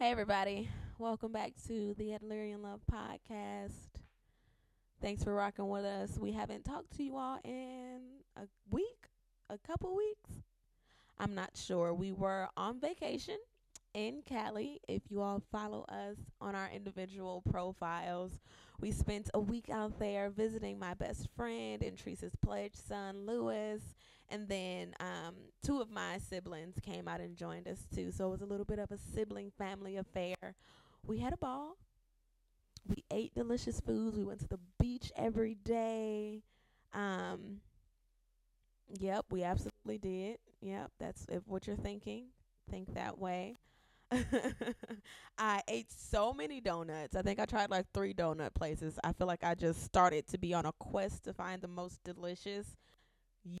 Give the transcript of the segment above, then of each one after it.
Hey, everybody. Welcome back to the Adlerian Love Podcast. Thanks for rocking with us. We haven't talked to you all in a week, a couple weeks. I'm not sure. We were on vacation in Cali. If you all follow us on our individual profiles, we spent a week out there visiting my best friend and Teresa's pledge son, Lewis. And then um, two of my siblings came out and joined us too. So it was a little bit of a sibling family affair. We had a ball. We ate delicious foods. We went to the beach every day. Um, yep, we absolutely did. Yep, that's if what you're thinking. Think that way. I ate so many donuts. I think I tried like three donut places. I feel like I just started to be on a quest to find the most delicious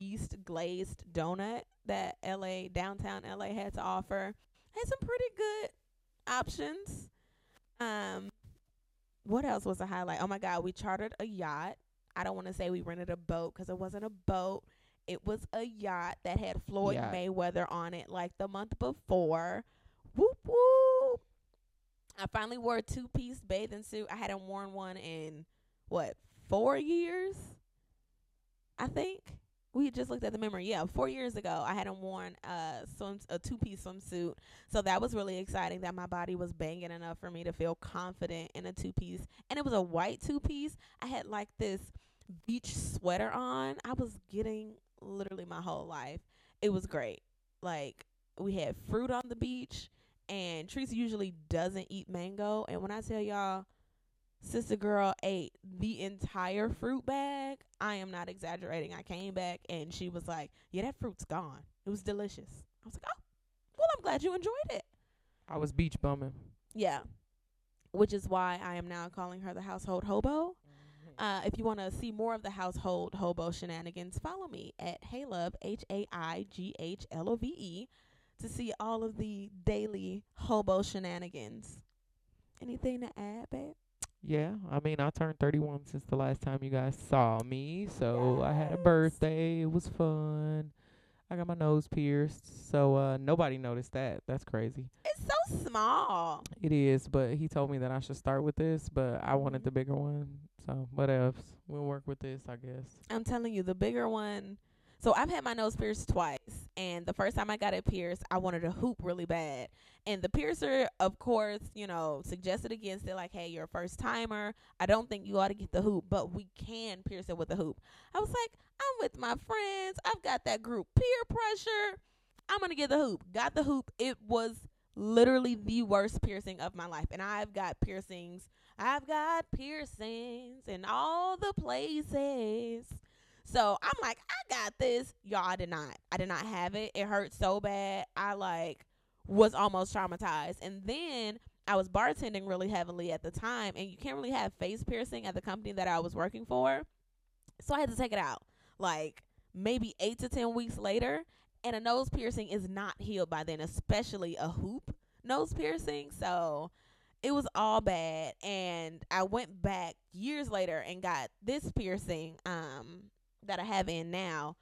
yeast glazed donut that LA downtown LA had to offer. Had some pretty good options. Um what else was a highlight? Oh my god, we chartered a yacht. I don't want to say we rented a boat cuz it wasn't a boat. It was a yacht that had Floyd. Mayweather on it like the month before. Whoop whoop. I finally wore a two-piece bathing suit. I hadn't worn one in what, 4 years? I think we just looked at the memory. Yeah, four years ago, I hadn't worn a swim a two piece swimsuit, so that was really exciting. That my body was banging enough for me to feel confident in a two piece, and it was a white two piece. I had like this beach sweater on. I was getting literally my whole life. It was great. Like we had fruit on the beach, and Teresa usually doesn't eat mango, and when I tell y'all sister girl ate the entire fruit bag. I am not exaggerating. I came back and she was like, "Yeah, that fruit's gone. It was delicious." I was like, "Oh, well, I'm glad you enjoyed it." I was beach bumming. Yeah, which is why I am now calling her the household hobo. Uh, if you want to see more of the household hobo shenanigans, follow me at Hey Love H A I G H L O V E to see all of the daily hobo shenanigans. Anything to add, babe? Yeah, I mean, I turned 31 since the last time you guys saw me. So I had a birthday. It was fun. I got my nose pierced. So uh nobody noticed that. That's crazy. It's so small. It is, but he told me that I should start with this, but I wanted Mhm. the bigger one. So what else? We'll work with this, I guess. I'm telling you, the bigger one. So I've had my nose pierced twice, and the first time I got it pierced, I wanted a hoop really bad. And the piercer, of course, you know, suggested against it, like, "Hey, you're a first timer. I don't think you ought to get the hoop, but we can pierce it with a hoop." I was like, "I'm with my friends. I've got that group peer pressure. I'm gonna get the hoop." Got the hoop. It was literally the worst piercing of my life, and I've got piercings. I've got piercings in all the places. So I'm like, I got this. Y'all, I did not. I did not have it. It hurt so bad. I like was almost traumatized. And then I was bartending really heavily at the time, and you can't really have face piercing at the company that I was working for. So I had to take it out. Like maybe eight to ten weeks later, and a nose piercing is not healed by then, especially a hoop nose piercing. So it was all bad and I went back years later and got this piercing um that I have in now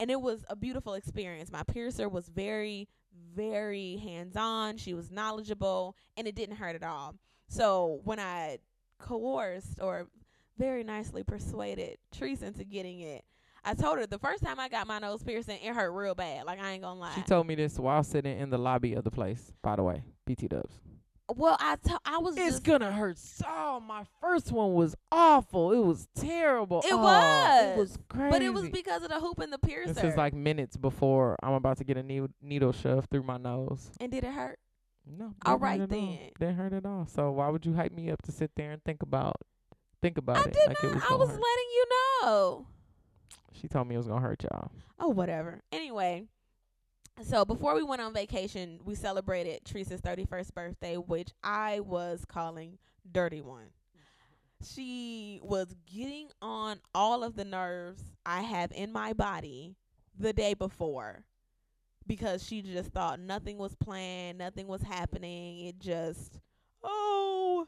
and it was a beautiful experience. My piercer was very very hands-on. She was knowledgeable and it didn't hurt at all. So when I coerced or very nicely persuaded Teresa into getting it, I told her the first time I got my nose piercing, it hurt real bad. Like I ain't gonna lie. She told me this while sitting in the lobby of the place, by the way. BT dubs. Well, I to- I was It's just gonna hurt so my first one was awful. It was terrible. It Oh, was. It was crazy. But it was because of the hoop and the piercer. This is like minutes before I'm about to get a needle, needle shoved through my nose. and did it hurt? No. All right hurt at all. then. Didn't hurt at all. So why would you hype me up to sit there and think about think about I it did like not. it was I was hurt? letting you know. She told me it was gonna hurt y'all. Oh, whatever. Anyway, so before we went on vacation, we celebrated Teresa's 31st birthday, which I was calling Dirty One. She was getting on all of the nerves I have in my body the day before because she just thought nothing was planned, nothing was happening. It just, oh,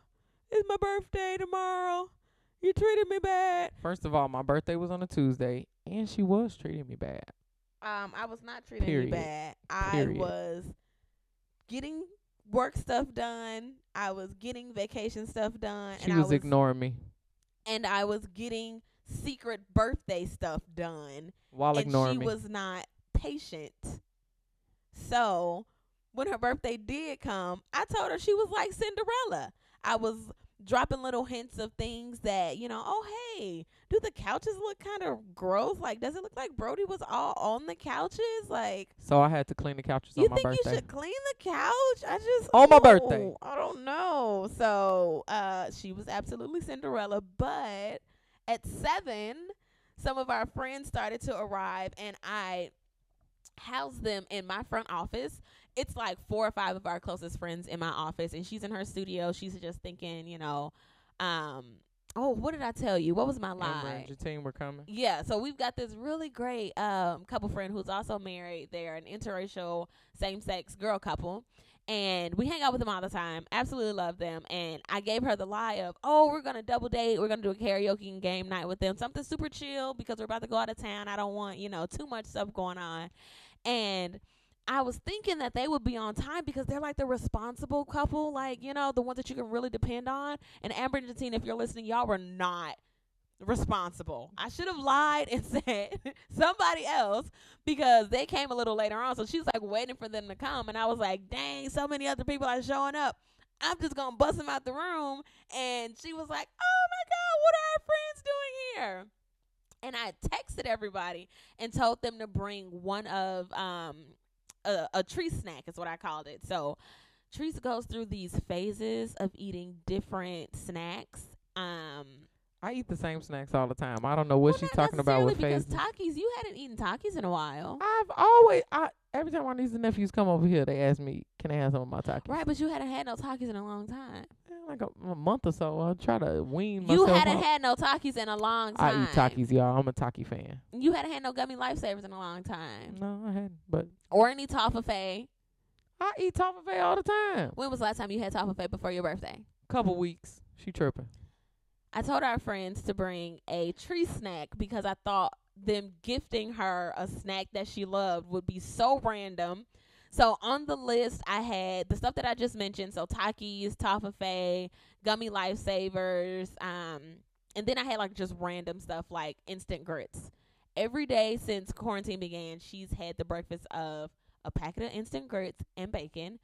it's my birthday tomorrow. You treated me bad. First of all, my birthday was on a Tuesday, and she was treating me bad. Um, I was not treating Period. you bad. I Period. was getting work stuff done. I was getting vacation stuff done. She and was, was ignoring me and I was getting secret birthday stuff done. while and ignoring she me. was not patient. So when her birthday did come, I told her she was like Cinderella. I was dropping little hints of things that, you know, oh hey, do the couches look kind of gross? Like, does it look like Brody was all on the couches? Like, so I had to clean the couches you on my think birthday. you should clean the couch? I just On my ooh, birthday. I don't know. So uh, she was absolutely Cinderella, but at seven, some of our friends started to arrive, and I housed them in my front office. It's like four or five of our closest friends in my office, and she's in her studio. She's just thinking, you know, um, oh, what did I tell you? What was my Amber lie? and Jatine were coming. Yeah, so we've got this really great um couple friend who's also married. They're an interracial same sex girl couple. And we hang out with them all the time. Absolutely love them. And I gave her the lie of, oh, we're gonna double date. We're gonna do a karaoke and game night with them. Something super chill because we're about to go out of town. I don't want, you know, too much stuff going on. And I was thinking that they would be on time because they're like the responsible couple, like, you know, the ones that you can really depend on. And Amber and Jatine, if you're listening, y'all were not responsible. I should have lied and said somebody else because they came a little later on. So she was like waiting for them to come. And I was like, dang, so many other people are showing up. I'm just going to bust them out the room. And she was like, oh my God, what are our friends doing here? And I texted everybody and told them to bring one of um a, a tree snack is what I called it. So Treese goes through these phases of eating different snacks. Um, I eat the same snacks all the time. I don't know what well, she's talking about with because Takis, you hadn't eaten Takis in a while, I've always, I every time my nieces and nephews come over here, they ask me, "Can I have some of my Takis?" right? But you hadn't had no Takis in a long time. Like a, a month or so. I'll try to wean myself. You hadn't off. had no Takis in a long time. I eat Takis, y'all. I'm a Taki fan. You hadn't had no gummy lifesavers in a long time, No, I hadn't. But or any toffee. I eat toffee all the time. When was the last time you had toffee before your birthday? Couple weeks. She tripping. I told our friends to bring a tree snack because I thought them gifting her a snack that she loved would be so random. So on the list, I had the stuff that I just mentioned. So Takis, Toffee, Gummy Lifesavers, um, and then I had like just random stuff like instant grits. Every day since quarantine began, she's had the breakfast of a packet of instant grits and bacon.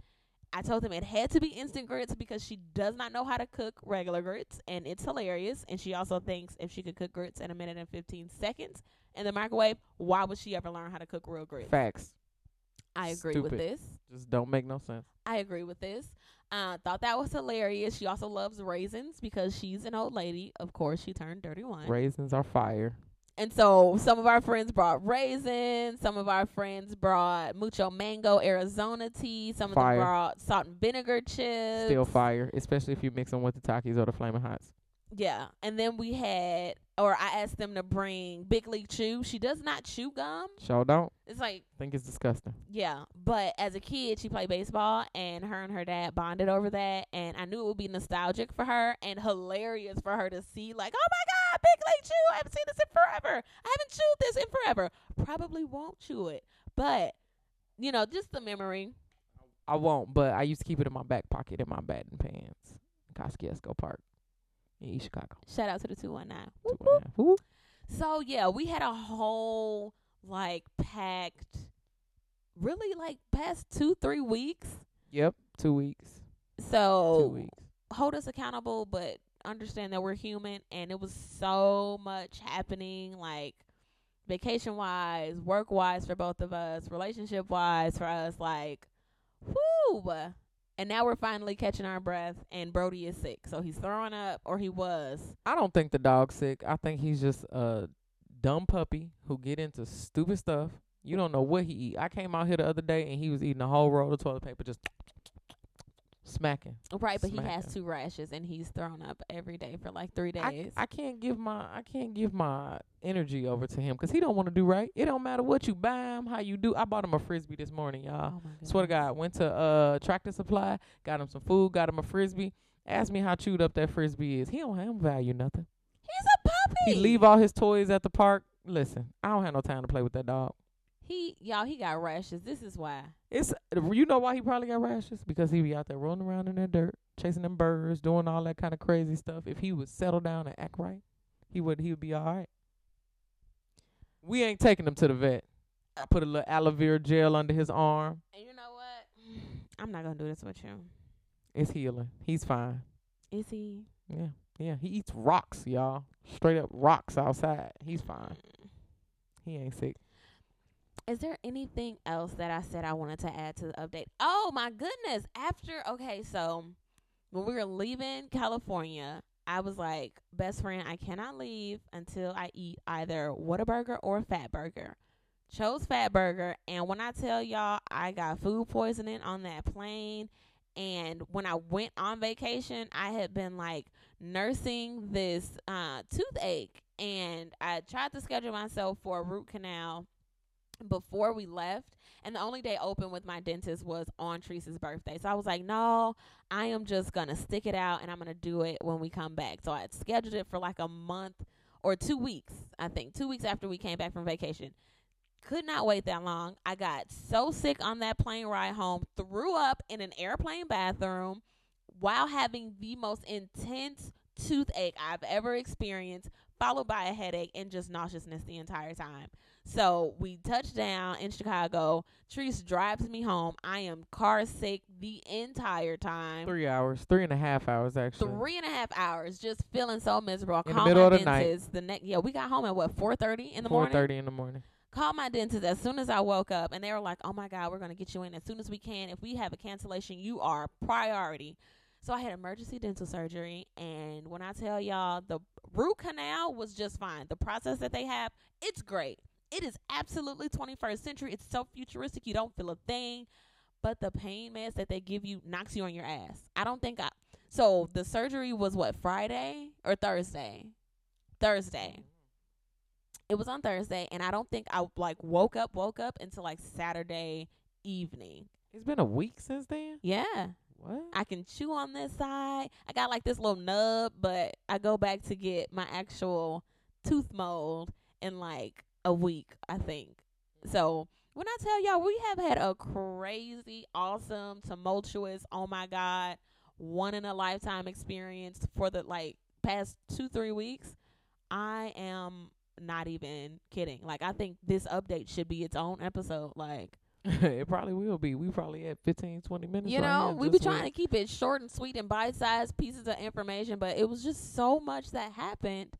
I told them it had to be instant grits because she does not know how to cook regular grits, and it's hilarious. And she also thinks if she could cook grits in a minute and 15 seconds in the microwave, why would she ever learn how to cook real grits? Facts. I agree with this. Just don't make no sense. I agree with this. Uh, thought that was hilarious. She also loves raisins because she's an old lady. Of course, she turned 31. Raisins are fire. And so some of our friends brought raisins. Some of our friends brought mucho mango Arizona tea. Some of them brought salt and vinegar chips. Still fire, especially if you mix them with the Takis or the Flaming Hots. Yeah. And then we had, or I asked them to bring Big League Chew. She does not chew gum. Sure don't. It's like, Think it's disgusting. yeah. But as a kid, she played baseball, and her and her dad bonded over that. And I knew it would be nostalgic for her and hilarious for her to see, like, oh my God, Big League Chew. I haven't seen this in forever. I haven't chewed this in forever. Probably won't chew it. But, you know, just the memory. I won't, but I used to keep it in my back pocket in my batting pants. Kosciuszko Park in East Chicago. Shout out to the 219. Two Whoop, and whoop. So yeah, we had a whole like packed, really like past two three weeks. Yep, two weeks. So Two weeks. hold us accountable, but understand that we're human, and it was so much happening, like vacation wise, work wise for both of us, relationship wise for us, like whoo. And now we're finally catching our breath, and Brody is sick, so he's throwing up, or he was. I don't think the dog's sick. I think he's just a dumb puppy who get into stupid stuff. You don't know what he eat. I came out here the other day and he was eating a whole roll of toilet paper, just smacking. Right, but he has two rashes, and he's thrown up every day for like three days. I can't give my I can't give my energy over to him 'cause he don't want to do right. It don't matter what you buy him, how you do. I bought him a frisbee this morning, y'all. oh! Swear to God, went to uh Tractor Supply, got him some food, got him a frisbee. Asked me how chewed up that frisbee is. He don't, don't value nothing. he's a puppy. He leave all his toys at the park. Listen, I don't have no time to play with that dog. He y'all he got rashes. This is why. It's you know why he probably got rashes because he be out there rolling around in that dirt, chasing them birds, doing all that kind of crazy stuff. If he would settle down and act right, he would he would be all right. We ain't taking him to the vet. I put a little aloe vera gel under his arm. And you know what? I'm not gonna do this with you. It's healing. He's fine. Is he? Yeah, yeah. He eats rocks, y'all. Straight up rocks outside. He's fine. Mm. He ain't sick. Is there anything else that I said I wanted to add to the update? Oh my goodness. After okay, so when we were leaving California, I was like, best friend, I cannot leave until I eat either Whataburger or Fat Burger. Chose Fat Burger, and when I tell y'all I got food poisoning on that plane, and when I went on vacation, I had been like nursing this uh, toothache, and I tried to schedule myself for a root canal before we left and the only day open with my dentist was on Teresa's birthday. So I was like, no, I am just gonna stick it out and I'm gonna do it when we come back. So I scheduled it for like a month or two weeks, I think. Two weeks after we came back from vacation. Could not wait that long. I got so sick on that plane ride home, threw up in an airplane bathroom while having the most intense toothache I've ever experienced, followed by a headache and just nauseousness the entire time. So we touch down in Chicago. Treese drives me home. I am car sick the entire time. Three hours, three and a half hours actually. Three and a half hours, just feeling so miserable. In the Call middle my of the night. dentist the next. Yeah, we got home at what four thirty in the Four morning. Four thirty in the morning. Called my dentist as soon as I woke up, and they were like, "Oh my God, we're gonna get you in as soon as we can. If we have a cancellation, you are priority." So I had emergency dental surgery, and when I tell y'all, the root canal was just fine. The process that they have, it's great. It is absolutely 21st century. It's so futuristic, you don't feel a thing. But the pain meds that they give you knocks you on your ass. I don't think I. So the surgery was what Friday or Thursday? Thursday. It was on Thursday, and I don't think I like woke up, woke up until like Saturday evening. It's been a week since then. Yeah. What? I can chew on this side. I got like this little nub, but I go back to get my actual tooth mold in like a week, I think. So when I tell y'all, we have had a crazy, awesome, tumultuous, oh my God, one in a lifetime experience for the like past two, three weeks. I am not even kidding. Like, I think this update should be its own episode. Like, it probably will be. We probably had 15, 20 minutes. you right know, we be just with- trying to keep it short and sweet and bite sized pieces of information, but it was just so much that happened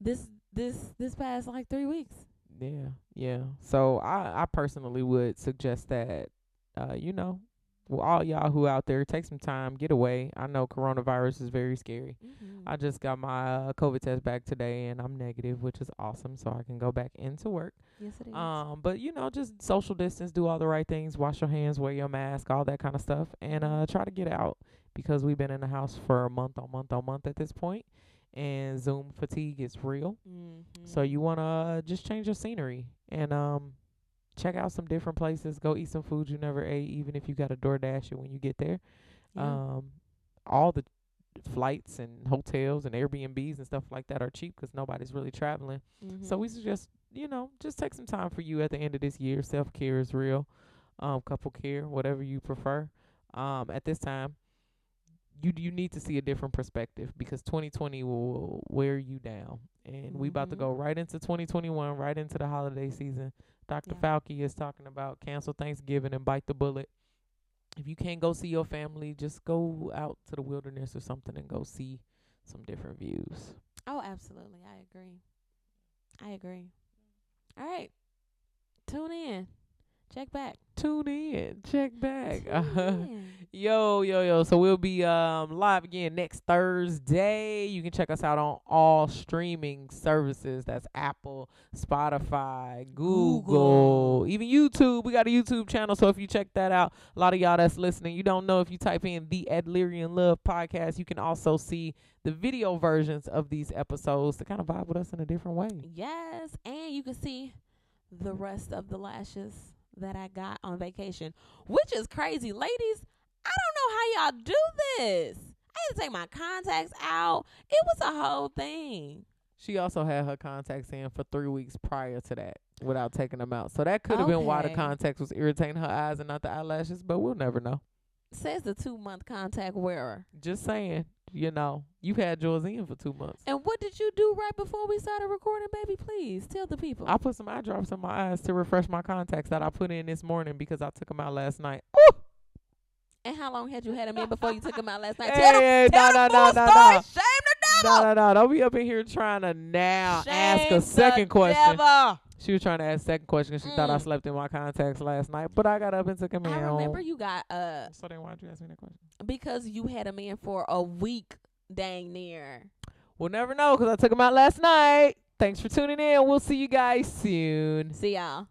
this this this past like three weeks. Yeah, yeah. So I, I personally would suggest that, uh, you know, well, all y'all who out there, take some time, get away. I know coronavirus is very scary. Mm-hmm. I just got my uh, COVID test back today, and I'm negative, which is awesome. So I can go back into work. yes, it is. Um, but you know, just social distance, do all the right things, wash your hands, wear your mask, all that kind of stuff, and uh, try to get out because we've been in the house for a month on month on month at this point, and Zoom fatigue is real. mm-hmm. So you wanna uh, just change your scenery and um check out some different places. Go eat some food you never ate, even if you got a DoorDash when you get there. Um, all the flights and hotels and Airbnbs and stuff like that are cheap because nobody's really traveling. So we suggest you know just take some time for you at the end of this year. Self care is real. Um, couple care, whatever you prefer. Um, at this time, you you need to see a different perspective because 2020 will wear you down, and we about to Mhm. go right into 2021, right into the holiday season. Dr. Yeah. Fauci is talking about cancel Thanksgiving and bite the bullet. If you can't go see your family, just go out to the wilderness or something and go see some different views. oh, absolutely. I agree. I agree. All right. Tune in. Check back. Tune in, check back. Tune in. Yo, yo, yo. So we'll be um live again next Thursday. You can check us out on all streaming services. That's Apple, Spotify, Google, Google. even YouTube. We got a YouTube channel. So if you check that out, a lot of y'all that's listening, you don't know if you type in the Adlerian Love Podcast, you can also see the video versions of these episodes to kind of vibe with us in a different way. Yes, and you can see the rest of the lashes that I got on vacation, which is crazy, ladies. I don't know how y'all do this. I had to take my contacts out. It was a whole thing. She also had her contacts in for three weeks prior to that. without taking them out. So that could have been why the contacts was irritating her eyes and not the eyelashes, but we'll never know. Says the two month contact wearer. Just saying, you know, you had yours in for two months. And what did you do right before we started recording, baby? Please tell the people. I put some eye drops in my eyes to refresh my contacts that I put in this morning because I took them out last night. and how long had you had them in before you took them out last night? Hey, tell them, hey, tell no, the no, no, no, story. no. Shame the No, devil. no, no. Don't be up in here trying to now ask Shame a the second question. devil. She was trying to ask a second question 'cause she thought I Mm. slept in my contacts last night, but I got up and took them in. I remember you got uh So then why'd you ask me that question? because you had them in for a week, dang near. We'll never know because I took him out last night. Thanks for tuning in. We'll see you guys soon. See y'all.